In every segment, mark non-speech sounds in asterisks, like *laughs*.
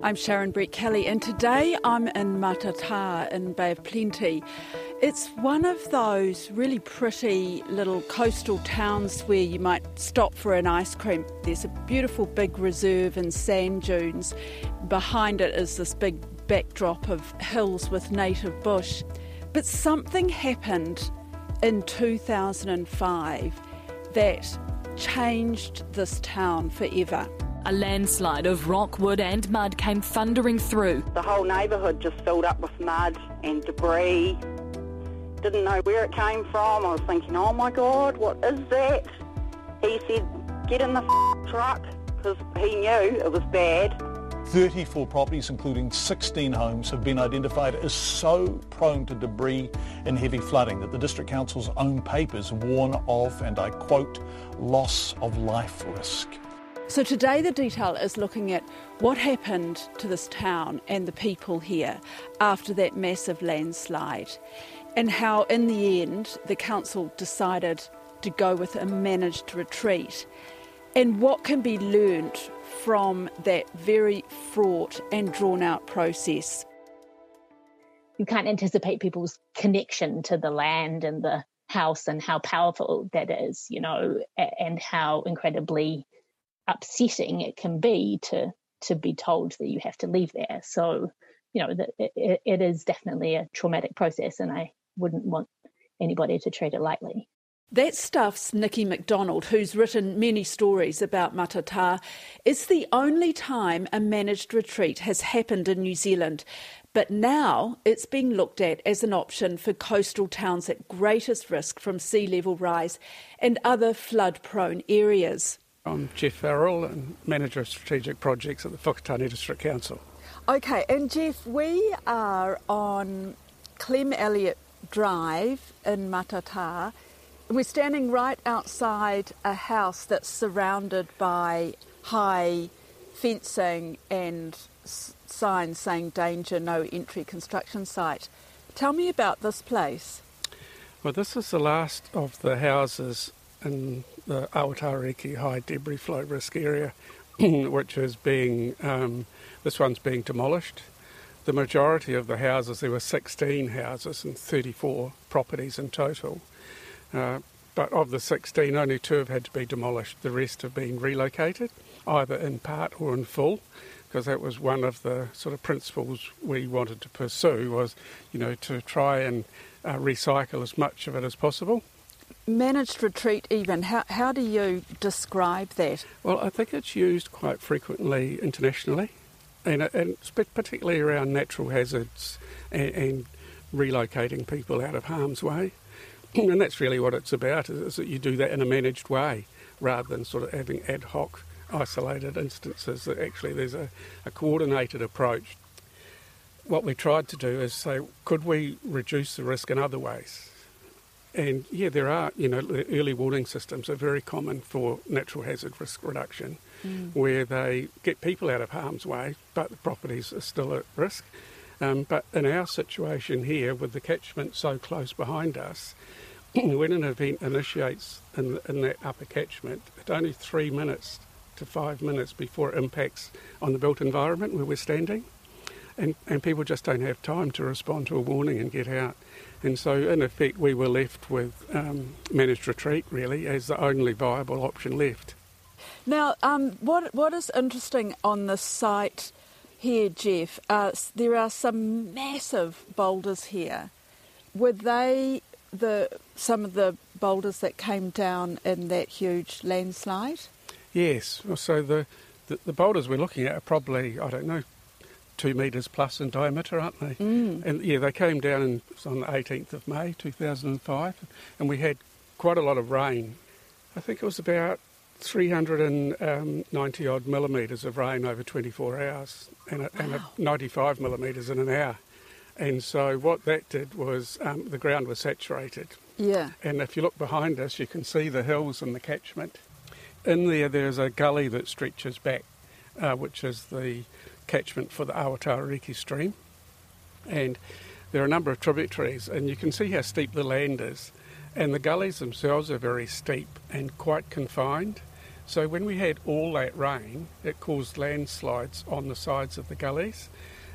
I'm Sharon Brettkelly, and today I'm in Matatā in Bay of Plenty. It's one of those really pretty little coastal towns where you might stop for an ice cream. There's a beautiful big reserve and sand dunes. Behind it is this big backdrop of hills with native bush. But something happened in 2005 that changed this town forever. A landslide of rock, wood, and mud came thundering through. The whole neighbourhood just filled up with mud and debris. Didn't know where it came from. I was thinking, oh my God, what is that? He said, get in the f- truck because he knew it was bad. 34 properties, including 16 homes, have been identified as so prone to debris and heavy flooding that the District Council's own papers warn of, and I quote, loss of life risk. So today the detail is looking at what happened to this town and the people here after that massive landslide and how in the end the council decided to go with a managed retreat and what can be learnt from that very fraught and drawn out process. You can't anticipate people's connection to the land and the house and how powerful that is, you know, and how incredibly upsetting it can be to to be told that you have to leave there. So, you know, it, it is definitely a traumatic process, and I wouldn't want anybody to treat it lightly. That Stuff's Nikki McDonald, who's written many stories about Matatā. It's the only time a managed retreat has happened in New Zealand, but now it's being looked at as an option for coastal towns at greatest risk from sea level rise and other flood prone areas. I'm Jeff Farrell, and Manager of Strategic Projects at the Whakatane District Council. Okay, and Jeff, we are on Clem Elliott Drive in Matatā. We're standing right outside a house that's surrounded by high fencing and s- signs saying danger, no entry construction site. Tell me about this place. Well, this is the last of the houses in the Awatarariki High Debris Flow Risk Area, *laughs* which is being, um, this one's being demolished. The majority of the houses, there were 16 houses and 34 properties in total. Uh, but of the 16, only two have had to be demolished. The rest have been relocated, either in part or in full, because that was one of the sort of principles we wanted to pursue was, you know, to try and uh, recycle as much of it as possible. Managed retreat, even, how, how do you describe that? Well, I think it's used quite frequently internationally, and, and particularly around natural hazards and, and relocating people out of harm's way. *clears throat* and that's really what it's about, is, is that you do that in a managed way rather than sort of having ad hoc isolated instances that actually there's a, a, coordinated approach. What we tried to do is say, could we reduce the risk in other ways? And yeah, there are, you know, early warning systems are very common for natural hazard risk reduction, mm. where they get people out of harm's way, but the properties are still at risk. Um, but in our situation here, with the catchment so close behind us, *clears throat* when an event initiates in, in that upper catchment, it's only three minutes to five minutes before it impacts on the built environment where we're standing. And, and people just don't have time to respond to a warning and get out. And so, in effect, we were left with um, managed retreat really as the only viable option left. Now, um, what what is interesting on the site here, Jeff? Uh, there are some massive boulders here. Were they the some of the boulders that came down in that huge landslide? Yes. So the, the, the boulders we're looking at are probably I don't know two metres plus in diameter, aren't they? Mm. And yeah, they came down in, on the 18th of May 2005, and we had quite a lot of rain. I think it was about 390 odd millimetres of rain over 24 hours, and, a, wow. and a 95 millimetres in an hour. And so what that did was um, the ground was saturated. Yeah. And if you look behind us, you can see the hills and the catchment. In there, there's a gully that stretches back, uh, which is the catchment for the Awatarariki stream. And there are a number of tributaries, and you can see how steep the land is. And the gullies themselves are very steep and quite confined. So when we had all that rain, it caused landslides on the sides of the gullies,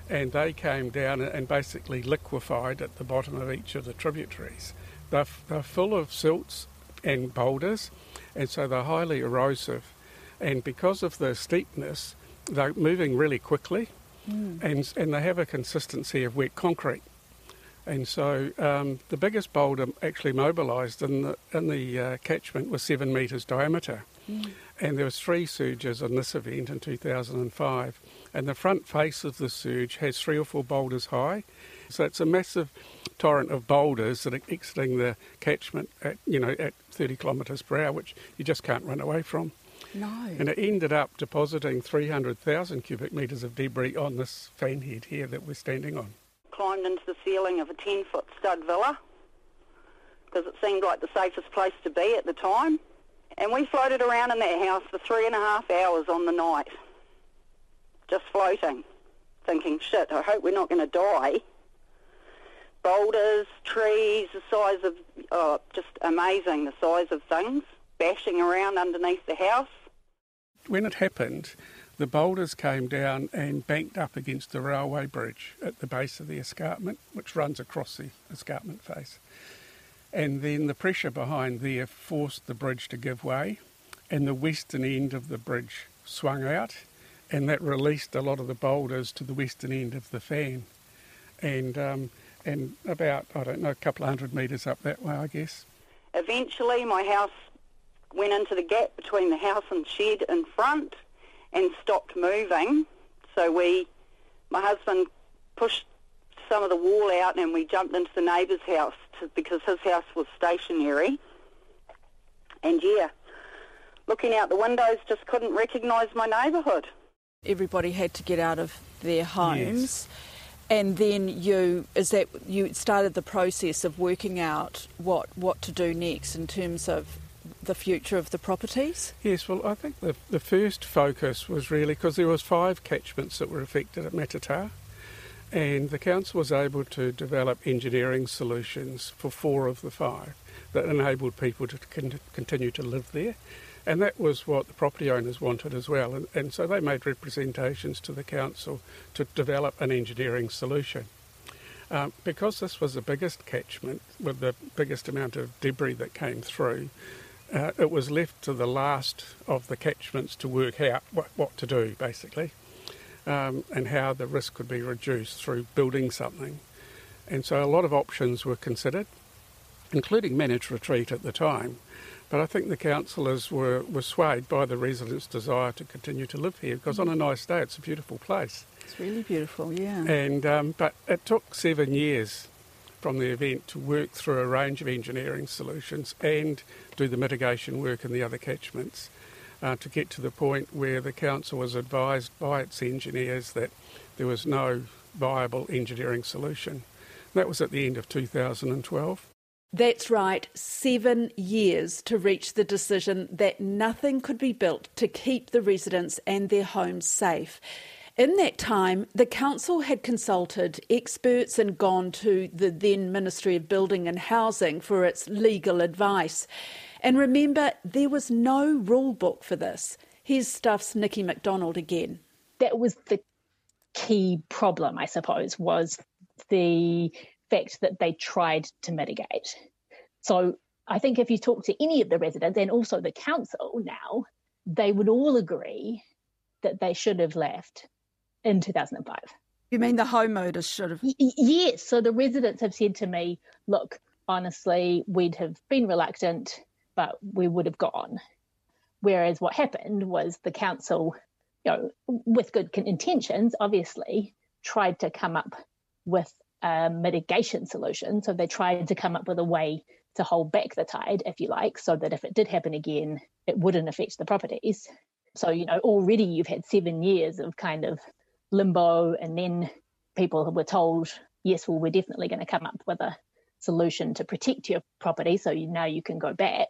and they came down and basically liquefied at the bottom of each of the tributaries. They're, they're full of silts and boulders, and so they're highly erosive. And because of the steepness, they're moving really quickly, mm. and, and they have a consistency of wet concrete. And so um, the biggest boulder actually mobilised in the, in the uh, catchment was seven metres diameter. Mm. And there was three surges in this event in 2005. And the front face of the surge has three or four boulders high. So it's a massive torrent of boulders that are exiting the catchment at, you know, at 30 kilometres per hour, which you just can't run away from. No. And it ended up depositing 300,000 cubic metres of debris on this fan head here that we're standing on. Climbed into the ceiling of a 10 foot stud villa because it seemed like the safest place to be at the time. And we floated around in that house for three and a half hours on the night, just floating, thinking, shit, I hope we're not going to die. Boulders, trees, the size of, oh, just amazing, the size of things, bashing around underneath the house. When it happened, the boulders came down and banked up against the railway bridge at the base of the escarpment, which runs across the escarpment face. And then the pressure behind there forced the bridge to give way, and the western end of the bridge swung out, and that released a lot of the boulders to the western end of the fan. And, um, and about, I don't know, a couple of hundred metres up that way, I guess. Eventually, my house went into the gap between the house and shed in front and stopped moving. So we, my husband pushed some of the wall out and we jumped into the neighbour's house to, because his house was stationary. And yeah, looking out the windows, just couldn't recognise my neighbourhood. Everybody had to get out of their homes. Yes. And then you is that you started the process of working out what what to do next in terms of the future of the properties? Yes, well, I think the, the first focus was really because there was five catchments that were affected at Matatā, and the council was able to develop engineering solutions for four of the five that enabled people to con- continue to live there. And that was what the property owners wanted as well. And, and so they made representations to the council to develop an engineering solution. Um, because this was the biggest catchment with the biggest amount of debris that came through, uh, it was left to the last of the catchments to work out what, what to do, basically um, and how the risk could be reduced through building something. And so a lot of options were considered, including managed retreat at the time. But I think the councillors were, were swayed by the residents' desire to continue to live here because on a nice day it's a beautiful place. It's really beautiful, yeah. And um, but it took seven years from the event to work through a range of engineering solutions and do the mitigation work in the other catchments uh, to get to the point where the council was advised by its engineers that there was no viable engineering solution. That was at the end of 2012. That's right, seven years to reach the decision that nothing could be built to keep the residents and their homes safe. In that time, the council had consulted experts and gone to the then Ministry of Building and Housing for its legal advice. And remember, there was no rule book for this. Here's Stuff's Nikki McDonald again. That was the key problem, I suppose, was the fact that they tried to mitigate. So I think if you talk to any of the residents and also the council now, they would all agree that they should have left in 2005. You mean the homeowners should have? Y- yes. So the residents have said to me, look, honestly, we'd have been reluctant, but we would have gone. Whereas what happened was the council, you know, with good intentions, obviously, tried to come up with a mitigation solution. So they tried to come up with a way to hold back the tide, if you like, so that if it did happen again, it wouldn't affect the properties. So, you know, already you've had seven years of kind of limbo, and then people were told, yes, well, we're definitely going to come up with a solution to protect your property, so you now you can go back.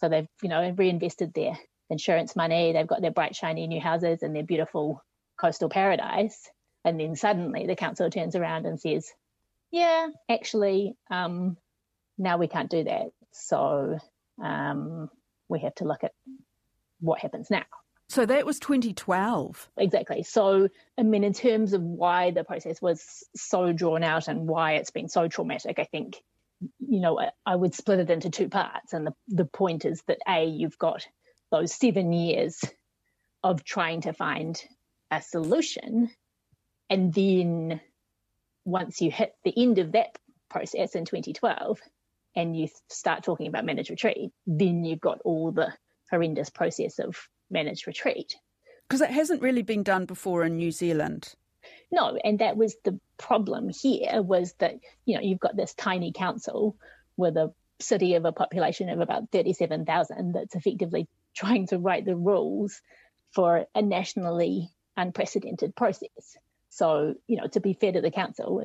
So they've, you know, reinvested their insurance money. They've got their bright, shiny new houses and their beautiful coastal paradise. And then suddenly the council turns around and says, yeah, actually, um, now we can't do that. So um, we have to look at what happens now. So that was 2012. Exactly. So, I mean, in terms of why the process was so drawn out and why it's been so traumatic, I think, you know, I would split it into two parts. And the, the point is that A, you've got those seven years of trying to find a solution. And then once you hit the end of that process in 2012 and you start talking about managed retreat, then you've got all the horrendous process of managed retreat. Because it hasn't really been done before in New Zealand. No, and that was the problem here was that, you know, you've got this tiny council with a city of a population of about 37,000 that's effectively trying to write the rules for a nationally unprecedented process. So, you know, to be fair to the council,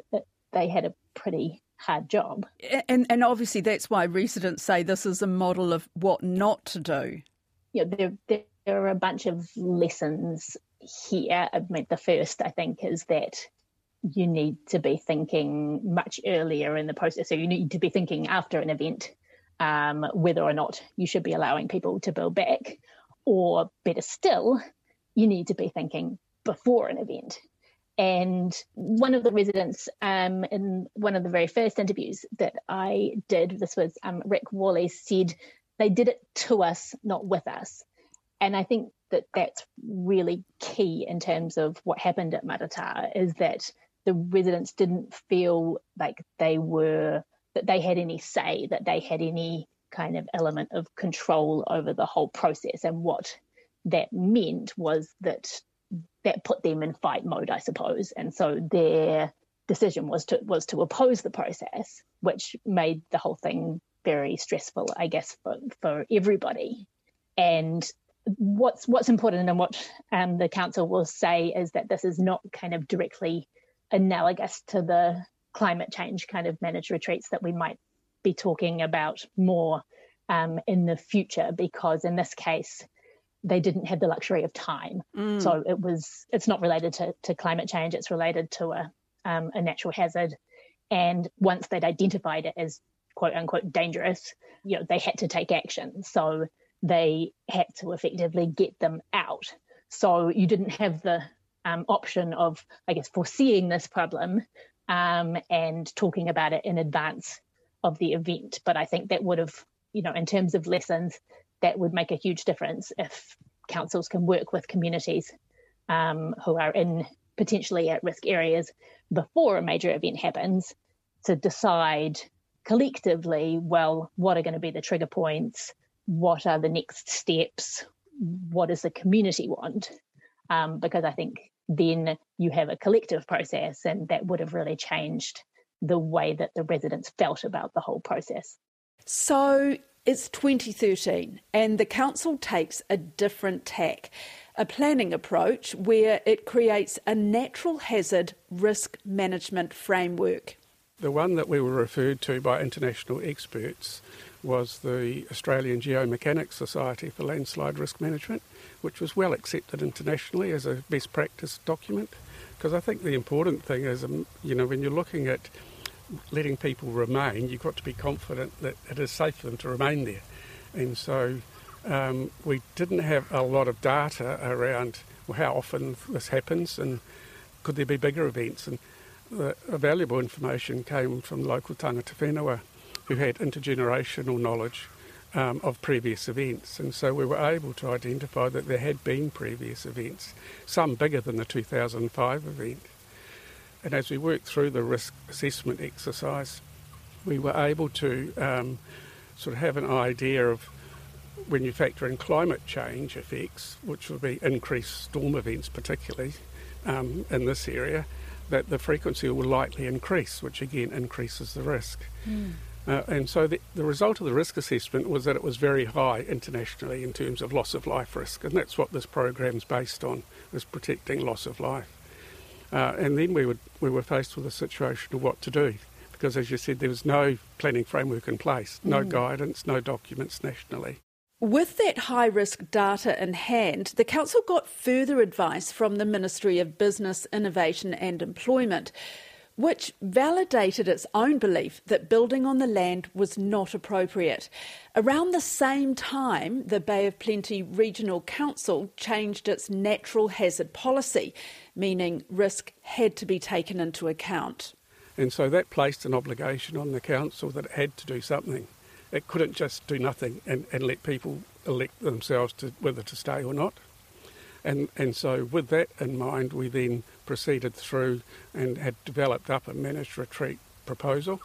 they had a pretty hard job. And, and obviously, that's why residents say this is a model of what not to do. You know, there, there, are a bunch of lessons here. I mean, the first, I think, is that you need to be thinking much earlier in the process. So you need to be thinking after an event um, whether or not you should be allowing people to build back. Or better still, you need to be thinking before an event. And one of the residents um, in one of the very first interviews that I did, this was um, Rick Wally, said they did it to us, not with us. And I think that that's really key in terms of what happened at Matatā is that the residents didn't feel like they were that they had any say, that they had any kind of element of control over the whole process. And what that meant was that that put them in fight mode, I suppose. And so their decision was to was to oppose the process, which made the whole thing very stressful, I guess, for, for everybody. And what's what's important and what um, the council will say is that this is not kind of directly analogous to the climate change kind of managed retreats that we might be talking about more um, in the future, because in this case, they didn't have the luxury of time. Mm. So it was it's not related to, to climate change, it's related to a um, a natural hazard. And once they'd identified it as quote unquote dangerous, you know, they had to take action. So they had to effectively get them out. So you didn't have the um, option of, I guess, foreseeing this problem um, and talking about it in advance of the event. But I think that would have, you know, in terms of lessons, that would make a huge difference if councils can work with communities um, who are in potentially at risk areas before a major event happens to decide collectively, well, what are going to be the trigger points? What are the next steps? What does the community want? Um, because I think then you have a collective process, and that would have really changed the way that the residents felt about the whole process. So it's 2013, and the council takes a different tack, a planning approach where it creates a natural hazard risk management framework. The one that we were referred to by international experts was the Australian Geomechanics Society for Landslide Risk Management, which was well accepted internationally as a best practice document. Because I think the important thing is, um, you know, when you're looking at letting people remain, you've got to be confident that it is safe for them to remain there. And so um, we didn't have a lot of data around how often this happens and could there be bigger events. And the valuable information came from local tangata whenua who had intergenerational knowledge um, of previous events. And so we were able to identify that there had been previous events, some bigger than the 2005 event. And as we worked through the risk assessment exercise, we were able to um, sort of have an idea of when you factor in climate change effects, which will be increased storm events, particularly um, in this area, that the frequency will likely increase, which again increases the risk. Mm. Uh, and so the, the result of the risk assessment was that it was very high internationally in terms of loss of life risk, and that's what this program is based on, is protecting loss of life. Uh, and then we, would, we were faced with a situation of what to do, because as you said, there was no planning framework in place, no mm. guidance, no documents nationally. With that high risk data in hand, the Council got further advice from the Ministry of Business, Innovation and Employment which validated its own belief that building on the land was not appropriate. Around the same time, the Bay of Plenty Regional Council changed its natural hazard policy, meaning risk had to be taken into account. And so that placed an obligation on the council that it had to do something. It couldn't just do nothing and, and let people elect themselves to whether to stay or not. And, and so, with that in mind, we then proceeded through and had developed up a managed retreat proposal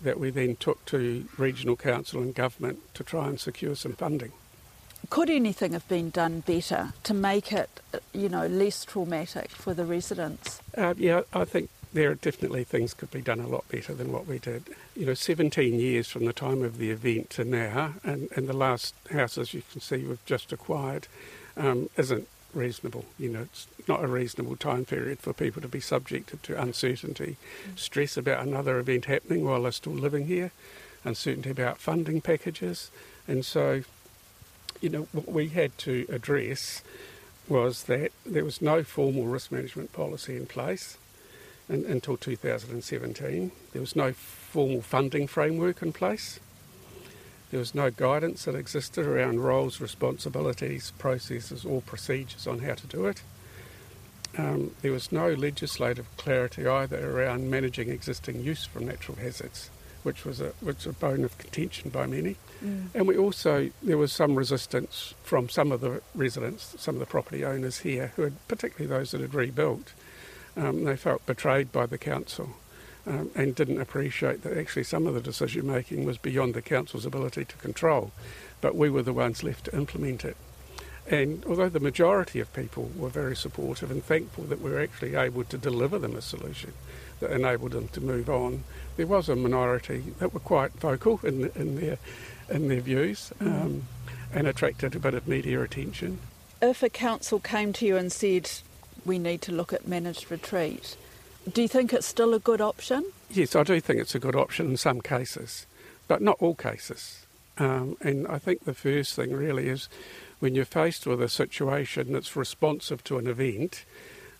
that we then took to regional council and government to try and secure some funding. Could anything have been done better to make it, you know, less traumatic for the residents? Uh, yeah, I think there are definitely things could be done a lot better than what we did. You know, 17 years from the time of the event to now, and, and the last houses you can see we've just acquired um, isn't reasonable. You know, it's not a reasonable time period for people to be subjected to uncertainty, mm. stress about another event happening while they're still living here, uncertainty about funding packages. And so, you know, what we had to address was that there was no formal risk management policy in place in, until 2017. There was no formal funding framework in place. There was no guidance that existed around roles, responsibilities, processes, or procedures on how to do it. Um, there was no legislative clarity either around managing existing use from natural hazards, which was a which was a bone of contention by many. Mm. And we also there was some resistance from some of the residents, some of the property owners here, who had particularly those that had rebuilt. Um, they felt betrayed by the council um, and didn't appreciate that actually some of the decision making was beyond the council's ability to control, but we were the ones left to implement it. And although the majority of people were very supportive and thankful that we were actually able to deliver them a solution that enabled them to move on, there was a minority that were quite vocal in, in their in their views mm. um, and attracted a bit of media attention. If a council came to you and said, "We need to look at managed retreat," Do you think it's still a good option? Yes, I do think it's a good option in some cases, but not all cases. Um, and I think the first thing really is when you're faced with a situation that's responsive to an event,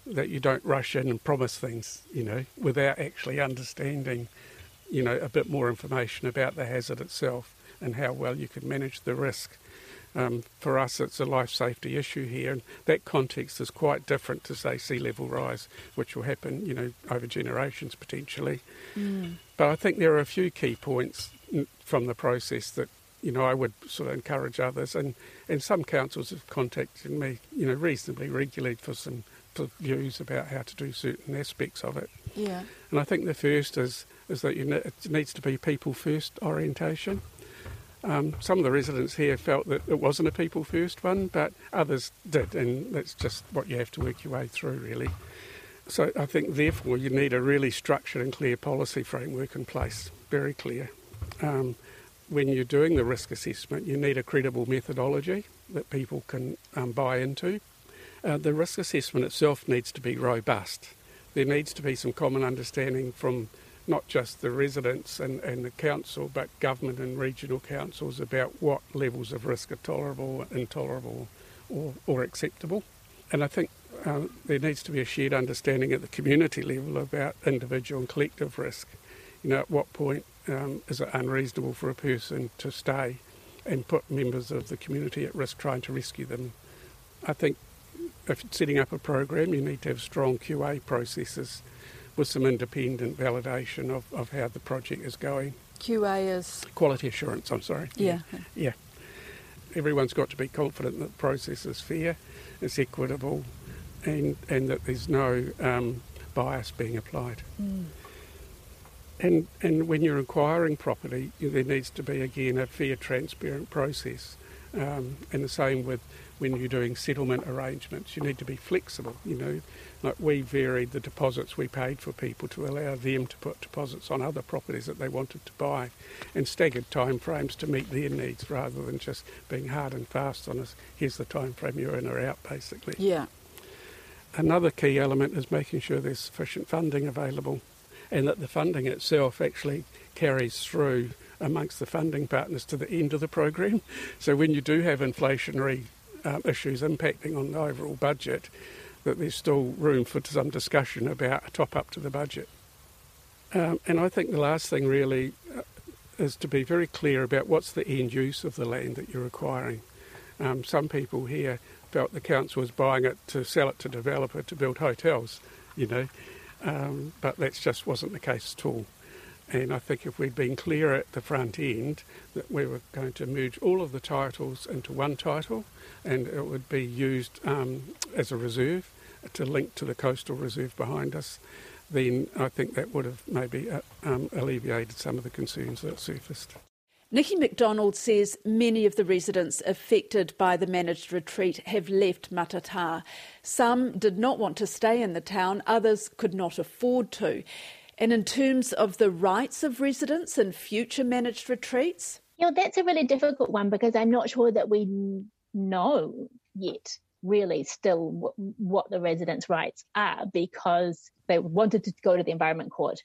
that you don't rush in and promise things, you know, without actually understanding, you know, a bit more information about the hazard itself and how well you can manage the risk. Um, for us, it's a life safety issue here, and that context is quite different to, say, sea level rise, which will happen, you know, over generations potentially. Mm. But I think there are a few key points from the process that, you know, I would sort of encourage others, and, and some councils have contacted me, you know, reasonably regularly for some for views about how to do certain aspects of it. Yeah. And I think the first is is that you ne- it needs to be people first orientation. Um, some of the residents here felt that it wasn't a people first one, but others did, and that's just what you have to work your way through, really. So I think, therefore, you need a really structured and clear policy framework in place, very clear. Um, when you're doing the risk assessment, you need a credible methodology that people can um, buy into. Uh, the risk assessment itself needs to be robust. There needs to be some common understanding from not just the residents and, and the council, but government and regional councils about what levels of risk are tolerable, intolerable, or, or acceptable. And I think uh, there needs to be a shared understanding at the community level about individual and collective risk. You know, at what point um, is it unreasonable for a person to stay and put members of the community at risk trying to rescue them? I think if setting up a program, you need to have strong QA processes with some independent validation of, of how the project is going. QA is? Quality assurance, I'm sorry. Yeah. Yeah. yeah. Everyone's got to be confident that the process is fair, it's equitable, and, and that there's no um, bias being applied. Mm. And, and when you're acquiring property, there needs to be, again, a fair, transparent process. Um, and the same with when you're doing settlement arrangements. You need to be flexible. You know, like we varied the deposits we paid for people to allow them to put deposits on other properties that they wanted to buy, and staggered time frames to meet their needs rather than just being hard and fast on us. Here's the time frame you're in or out, basically. Yeah. Another key element is making sure there's sufficient funding available, and that the funding itself actually carries through amongst the funding partners to the end of the program. So when you do have inflationary um, issues impacting on the overall budget, that there's still room for some discussion about a top up to the budget. Um, and I think the last thing really uh, is to be very clear about what's the end use of the land that you're acquiring. Um, some people here felt the council was buying it to sell it to developer to build hotels, you know, um, but that just wasn't the case at all. And I think if we'd been clear at the front end that we were going to merge all of the titles into one title and it would be used um, as a reserve to link to the coastal reserve behind us, then I think that would have maybe uh, um, alleviated some of the concerns that surfaced. Nikki McDonald says many of the residents affected by the managed retreat have left Matatā. Some did not want to stay in the town, others could not afford to. And in terms of the rights of residents in future managed retreats? You know, that's a really difficult one because I'm not sure that we know yet really still what, what the residents' rights are because they wanted to go to the Environment Court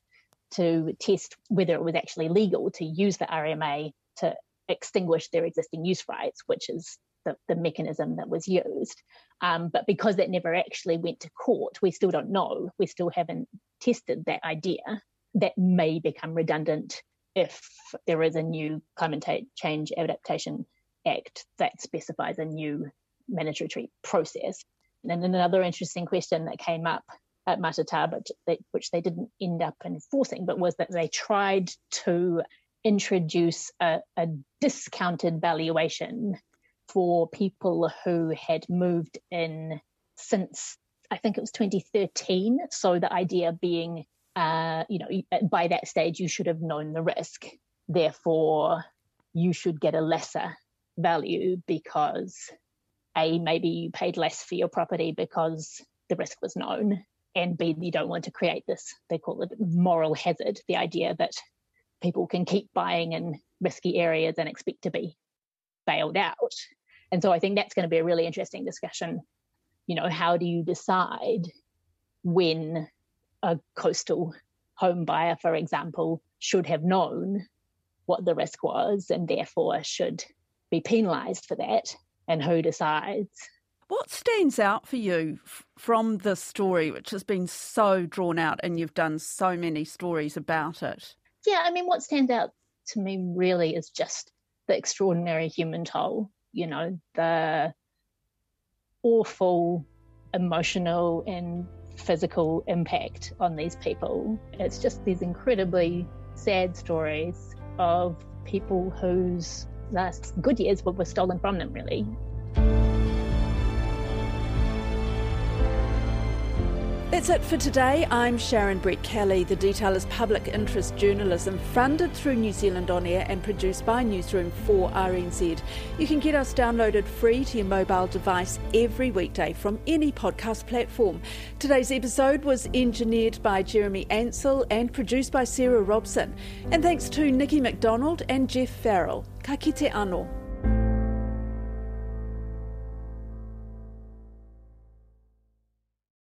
to test whether it was actually legal to use the RMA to extinguish their existing use rights, which is the, the mechanism that was used. Um, but because that never actually went to court, we still don't know. We still haven't tested that idea. That may become redundant if there is a new Climate Change Adaptation Act that specifies a new mandatory process. And then another interesting question that came up at Matatā, but they, which they didn't end up enforcing, but was that they tried to introduce a, a discounted valuation for people who had moved in since I think it was 2013. So the idea being, uh, you know, by that stage you should have known the risk, therefore you should get a lesser value because a maybe you paid less for your property because the risk was known and B, you don't want to create this, they call it moral hazard, the idea that people can keep buying in risky areas and expect to be bailed out. And so I think that's going to be a really interesting discussion. You know, how do you decide when a coastal home buyer, for example, should have known what the risk was and therefore should be penalised for that? And who decides what stands out for you f- from this story, which has been so drawn out and you've done so many stories about it? Yeah, I mean, what stands out to me really is just the extraordinary human toll, you know, the awful emotional and physical impact on these people. It's just these incredibly sad stories of people whose last good years were stolen from them, really. That's it for today. I'm Sharon Brett Kelly. The Detail is public interest journalism funded through New Zealand On Air and produced by Newsroom for RNZ. You can get us downloaded free to your mobile device every weekday from any podcast platform. Today's episode was engineered by Jeremy Ansell and produced by Sarah Robson. And thanks to Nikki McDonald and Jeff Farrell. Ka kite anō.